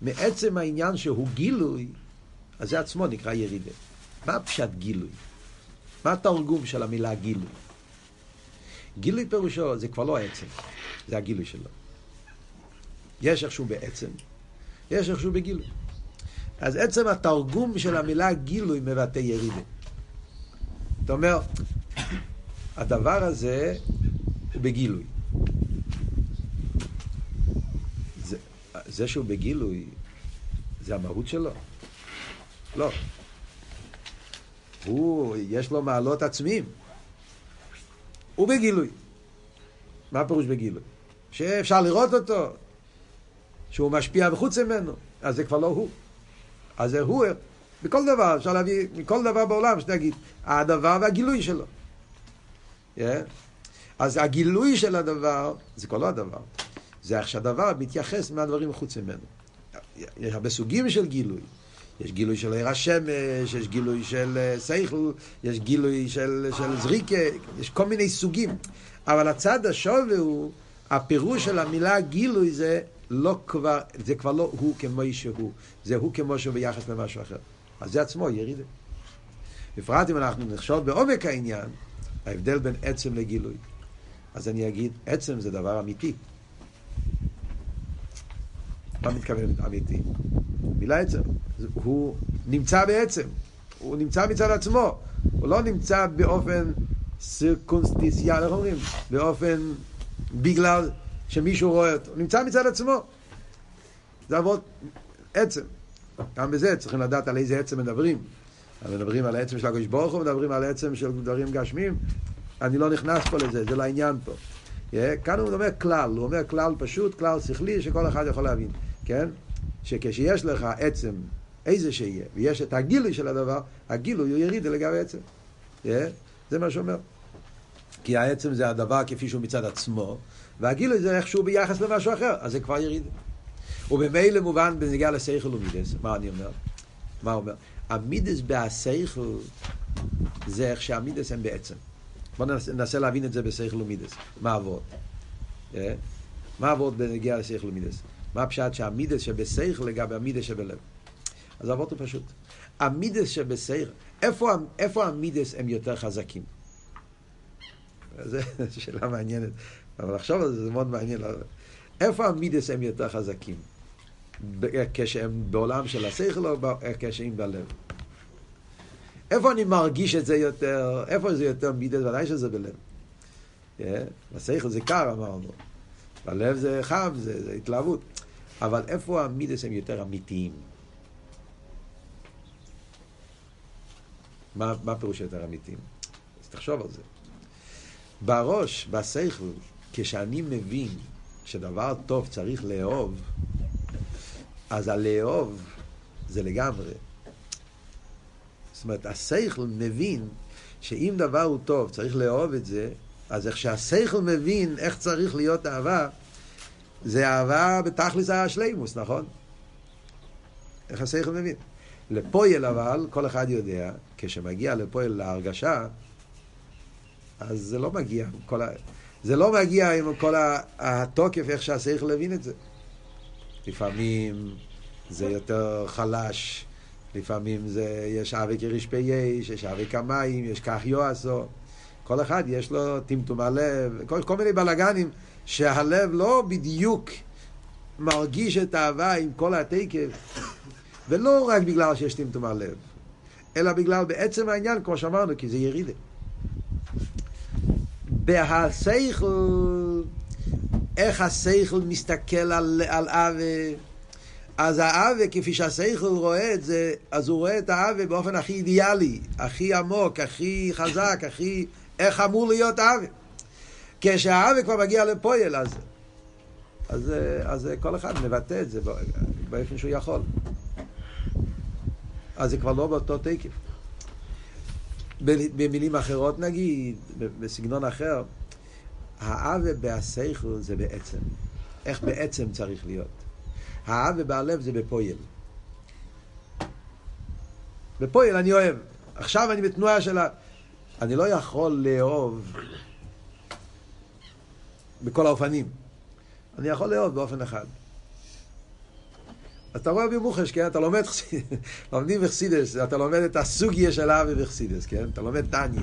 [SPEAKER 1] מעצם העניין שהוא גילוי, אז זה עצמו נקרא ירידה. מה פשט גילוי? מה התרגום של המילה גילוי? גילוי פירושו זה כבר לא עצם, זה הגילוי שלו. יש איכשהו בעצם, יש איכשהו בגילוי. אז עצם התרגום של המילה גילוי מבטא ירידה. אתה אומר, הדבר הזה הוא בגילוי. זה, זה שהוא בגילוי, זה המהות שלו? לא. הוא, יש לו מעלות עצמיים. הוא בגילוי. מה הפירוש בגילוי? שאפשר לראות אותו, שהוא משפיע מחוץ ממנו, אז זה כבר לא הוא. אז זה הוא, בכל דבר, אפשר להביא, מכל דבר בעולם, שנגיד, הדבר והגילוי שלו. Yeah. אז הגילוי של הדבר, זה כבר לא הדבר. זה איך שהדבר מתייחס מהדברים מחוץ ממנו. יש הרבה סוגים של גילוי. יש גילוי של עיר השמש, יש גילוי של סייכל, יש גילוי של, של זריקה, יש כל מיני סוגים. אבל הצד השווה הוא, הפירוש של המילה גילוי זה לא כבר, זה כבר לא הוא כמו שהוא, זה הוא כמו שהוא ביחס למשהו אחר. אז זה עצמו ירידה. בפרט אם אנחנו נחשוב בעומק העניין, ההבדל בין עצם לגילוי. אז אני אגיד, עצם זה דבר אמיתי. מה מתכוון אמיתי? מילה עצם. הוא נמצא בעצם. הוא נמצא מצד עצמו. הוא לא נמצא באופן סירקונסטיציאל, איך אומרים? באופן, בגלל שמישהו רואה אותו. הוא נמצא מצד עצמו. זה אבות עצם. גם בזה צריכים לדעת על איזה עצם מדברים. מדברים על העצם של הקדוש ברוך הוא, מדברים על עצם של דברים גשמיים. אני לא נכנס פה לזה, זה לעניין פה. Yeah, כאן הוא אומר כלל, הוא אומר כלל פשוט, כלל שכלי, שכל אחד יכול להבין, כן? שכשיש לך עצם, איזה שיהיה, ויש את הגילוי של הדבר, הגילוי הוא יריד לגבי עצם. Yeah, זה מה שאומר. כי העצם זה הדבר כפי שהוא מצד עצמו, והגילוי זה איכשהו ביחס למשהו אחר, אז זה כבר ירידה. וממילא מובן בנגיעה לשכל ומידס, מה אני אומר? מה אומר? המידס בהשכל זה איך שהמידס הם בעצם. בואו ננסה להבין את זה בשכל ומידס. מה עבוד? אה? מה עבוד בנגיעה לשכל ומידס? מה הפשט שהמידס שבשכל לגבי המידס שבלב? אז עבוד הוא פשוט. המידס שבשכל, איפה, איפה המידס הם יותר חזקים? זו *laughs* שאלה מעניינת, אבל לחשוב על זה זה מאוד מעניין. איפה המידס הם יותר חזקים? כשהם בעולם של השכל או כשהם בלב? איפה אני מרגיש את זה יותר? איפה זה יותר מידס? ודאי שזה בלב. בשכל זה קר אמרנו, בלב זה חם, זה, זה התלהבות. אבל איפה המידס הם יותר אמיתיים? מה, מה פירוש יותר אמיתיים? אז תחשוב על זה. בראש, בשכל, כשאני מבין שדבר טוב צריך לאהוב, אז הלאהוב זה לגמרי. זאת אומרת, השכל מבין שאם דבר הוא טוב, צריך לאהוב את זה, אז איך שהשכל מבין איך צריך להיות אהבה, זה אהבה בתכלס השלימוס, נכון? איך השכל מבין. לפועל אבל, כל אחד יודע, כשמגיע לפועל להרגשה, אז זה לא מגיע כל ה... זה לא מגיע עם כל התוקף, איך שהשכל הבין את זה. לפעמים זה יותר חלש, לפעמים זה, יש אבי כרשפי יש, יש אבי כמים, יש כך יועסו. כל אחד יש לו טמטום הלב, כל, כל מיני בלאגנים שהלב לא בדיוק מרגיש את האהבה עם כל התקף, ולא רק בגלל שיש טמטום הלב, אלא בגלל בעצם העניין, כמו שאמרנו, כי זה ירידה. בהסייכל, איך הסייכל מסתכל על, על אבה, אז האבה, כפי שהסייכל רואה את זה, אז הוא רואה את האבה באופן הכי אידיאלי, הכי עמוק, הכי חזק, הכי... איך אמור להיות האבה. כשהאבה כבר מגיע לפועל, אז, אז, אז כל אחד מבטא את זה באופן שהוא יכול. אז זה כבר לא באותו תקף. במילים אחרות נגיד, בסגנון אחר, האווה בהסייכל זה בעצם. איך בעצם צריך להיות. האווה בהלב זה בפועל. בפועל אני אוהב. עכשיו אני בתנועה של ה... אני לא יכול לאהוב בכל האופנים. אני יכול לאהוב באופן אחד. אז אתה רואה במוחש, כן? אתה לומד, לומדים בחסידס, אתה לומד את הסוגיה של אבי בחסידס, כן? אתה לומד טניה,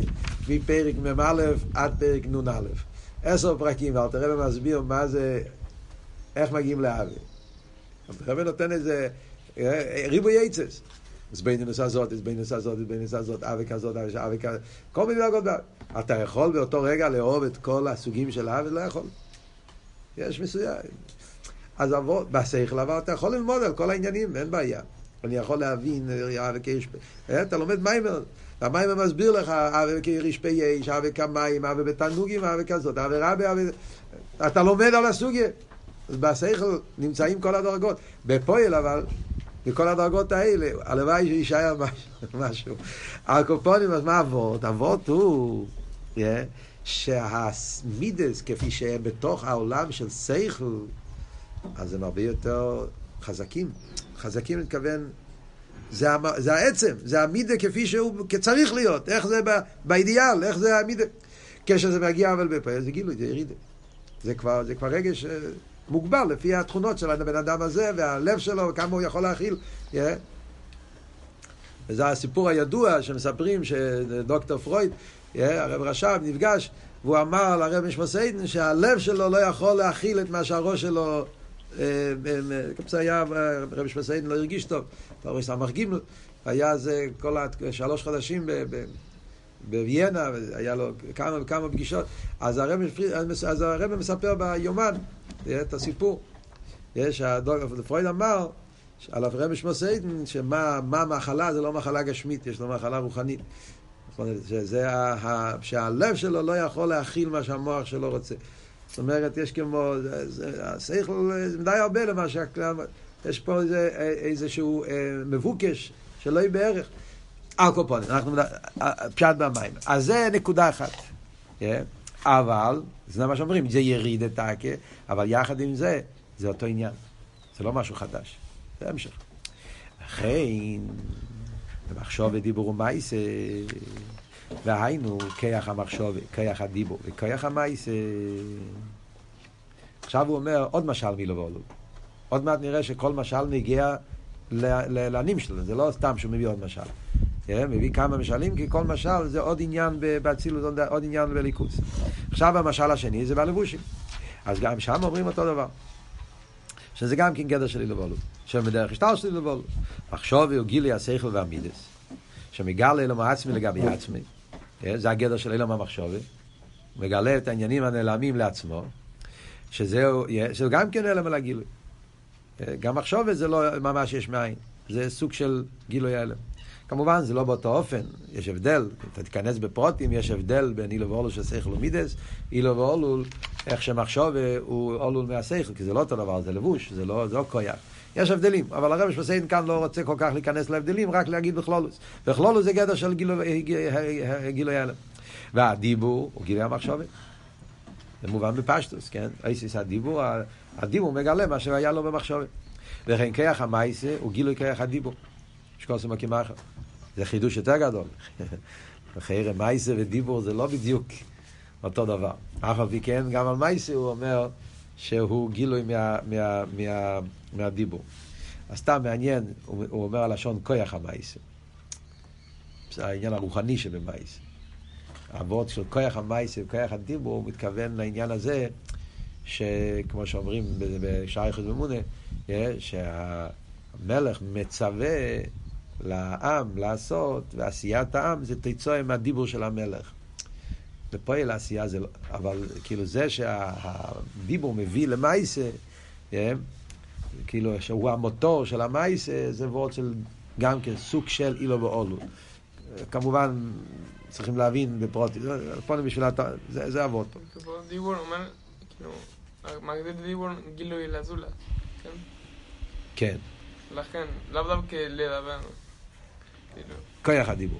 [SPEAKER 1] מפרק מ"א עד פרק נ"א. עשר פרקים, ואל תראה ומסביר מה זה, איך מגיעים לאבי. אל תראה ונותן איזה אה, ריבוי עצס. אז בינוס הזאת, אז בינוס הזאת, אז בינוס הזאת, אבי כזאת, אבי כזאת, כל מיני דרגות. אתה יכול באותו רגע לאהוב את כל הסוגים של אבי? לא יכול. יש מסוים. אז בשכל אבל אתה יכול ללמוד על כל העניינים, אין בעיה. אני יכול להבין, אה, אתה לומד מיימר, והמיימר מסביר לך, אבי כרישפי יש, אבי כמים, אבי בתנוגים, אבי כזאת, אבי רבי, אבי... אתה לומד על הסוגיה. אז בשכל נמצאים כל הדרגות. בפועל אבל, בכל הדרגות האלה, הלוואי שיישאר *laughs* משהו. הקופונים, אז מה אבות? אבות הוא yeah, שהמידס, כפי שהם בתוך העולם של שכל, אז הם הרבה יותר חזקים. חזקים, אני מתכוון, זה, זה העצם, זה המידה כפי שהוא צריך להיות, איך זה באידיאל, איך זה המידה. כשזה מגיע אבל בפה, זה גילוי, זה ירידה. זה כבר, זה כבר רגש אה, מוגבל לפי התכונות של הבן אדם הזה והלב שלו וכמה הוא יכול להכיל. Yeah. וזה הסיפור הידוע שמספרים שדוקטור פרויד, yeah, הרב רש"ב, נפגש והוא אמר לרב משמעסיידן שהלב שלו לא יכול להכיל את מה שהראש שלו כפי היה, רבי שמסעידן לא הרגיש טוב, פרס סמ"ך ג', היה זה כל השלוש חודשים בוויינה, היה לו כמה וכמה פגישות, אז הרב מספר ביומן את הסיפור. יש, פרויד אמר על הרבי שמסעידן, שמה המחלה זה לא מחלה גשמית, יש לו מחלה רוחנית. שזה, שהלב שלו לא יכול להכיל מה שהמוח שלו רוצה. זאת אומרת, יש כמו, זה מדי הרבה למה שהכלל, יש פה איזה, איזשהו אה, מבוקש שלא יהיה בערך. הקופונים, אנחנו, פשט במים. אז זה נקודה אחת. Yeah. אבל, זה מה שאומרים, זה יריד את האקה, אבל יחד עם זה, זה אותו עניין. זה לא משהו חדש, זה המשך. לכן, במחשוב ודיבור ומייסה, והיינו, כיח המחשוב, כיח הדיבור וכיח המייסה. עכשיו הוא אומר עוד משל מילו ואולו. עוד מעט נראה שכל משל מגיע לענים שלו, זה לא סתם שהוא מביא עוד משל. כן? מביא כמה משלים, כי כל משל זה עוד עניין באצילות, עוד עניין בליכוס. עכשיו המשל השני זה בלבושים. אז גם שם אומרים אותו דבר. שזה גם כן גדר של אילובולו. שבדרך השטר של אילובולו. מחשוב הוא גילי השכל והמידס. שמגלה אלו מעצמי לגבי עצמי. כן? זה הגדר של אילום המחשובי. מגלה את העניינים הנעלמים לעצמו. שזהו, שזה גם כן אלם על הגילוי. גם מחשוב זה לא ממש יש מאין. זה סוג של גילוי אלם. כמובן זה לא באותו אופן, יש הבדל, אתה תיכנס בפרוטים, יש הבדל בין אילו ואולול של שכל ומידס, אילו ואולול, איך שמחשוב הוא אולול מהשכל, כי זה לא אותו דבר, זה לבוש, זה לא, לא קויח. יש הבדלים, אבל הרב שפסיין כאן לא רוצה כל כך להיכנס להבדלים, רק להגיד בכלולוס. בכלולוס זה גדר של גילוי הלם. והדיבור הוא גילוי המחשבת. זה מובן בפשטוס, כן? איסיס הדיבור, הדיבור מגלה מה שהיה לו במחשבת. וכן כיח המייסה הוא גילוי כיח הדיבור. שקוסם הקימחה. זה חידוש יותר גדול. חייר מייסה ודיבור זה לא בדיוק אותו דבר. אף על פי כן, גם על מייסה הוא אומר שהוא גילוי מה, מה, מה, מהדיבור. אז סתם מעניין, הוא, הוא אומר הלשון כויח המייסה. זה העניין הרוחני שבמייסה. הוורד של כויח המייסה וכויח הדיבור, הוא מתכוון לעניין הזה, שכמו שאומרים בשער יחוד ממונה, שהמלך מצווה לעם לעשות, ועשיית העם זה תצואה מהדיבור של המלך. ופועל העשייה זה לא, אבל כאילו זה שהדיבור מביא למייסה, אה, כאילו שהוא המוטור של המייסה, זה וורד של גם כן סוג של אילו ואולו. כמובן צריכים להבין בפרוטי, פה בשביל זה, זה אבות פה.
[SPEAKER 2] דיבור אומר, כאילו, מגדיל דיבור גילוי לזולה, כן?
[SPEAKER 1] כן.
[SPEAKER 2] לכן, לאו דווקא לדבר.
[SPEAKER 1] כוח הדיבור.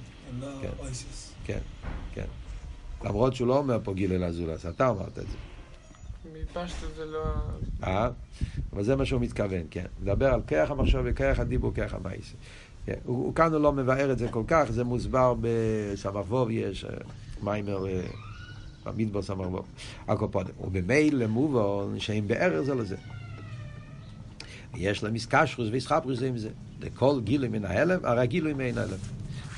[SPEAKER 1] כן, כן, כן. למרות שהוא לא אומר פה גיל אל אזולס, אתה אמרת את זה.
[SPEAKER 2] מפשטו זה לא...
[SPEAKER 1] אה? אבל זה מה שהוא מתכוון, כן. מדבר על כוח המחשב וכוח הדיבור, כוח המייס. כן. הוא, הוא כאן הוא לא מבאר את זה כל כך, זה מוסבר בסמ"ו, יש מיימר במדבר סמ"ו. הקופונים. ובמילא מובן שהם בערך זה לזה. יש להם איסקשרוס ואיסחפרוס זה עם זה. לכל גילוי מן ההלם, הרי הגילוי מן ההלם.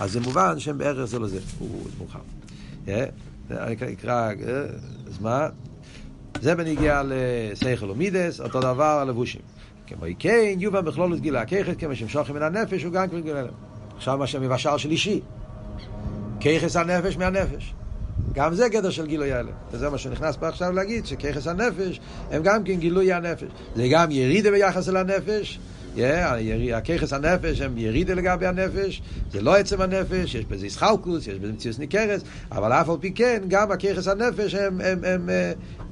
[SPEAKER 1] אז זה מובן שהם בערך זה לזה. הוא מאוחר. אני אקרא, אז מה? זה בניגיע לשכל ומידס, אותו דבר הלבושים. כמו כן, יובן בכלולת גילה הככת, כמו שמשוכם מן הנפש, הוא גם כבר גילה הלם. עכשיו מה שמבשר של אישי. ככס הנפש מהנפש. גם זה גדר של גילוי הלם. וזה מה שנכנס פה עכשיו להגיד, שככס הנפש הם גם כן גילוי הנפש. זה גם ירידה ביחס אל הנפש, הככס הנפש הם ירידה לגבי הנפש, זה לא עצם הנפש, יש בזה ישחלקוס, יש בזה מציאות ניכרס, אבל אף על פי כן, גם הככס הנפש הם, הם, הם,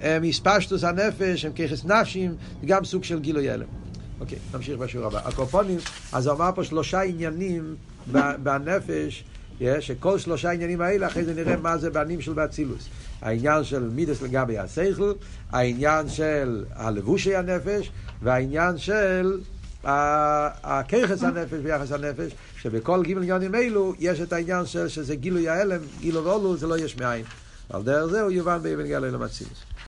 [SPEAKER 1] הם הספשטוס הנפש, הם ככס נפשים, זה גם סוג של גילוי הלם. אוקיי, נמשיך בשיעור הבא. הקופונים, אז הוא אמר פה שלושה עניינים בנפש, שכל שלושה עניינים האלה, אחרי זה נראה מה זה בנים של באצילוס. העניין של מידס לגבי השכל, העניין של הלבושי הנפש, והעניין של הכיחס הנפש ויחס הנפש, שבכל גימל עניונים אלו יש את העניין של שזה גילוי ההלם, גילו ואולו, זה לא יש מאין. על דרך זה הוא יובן באבן גלוי למצילוס.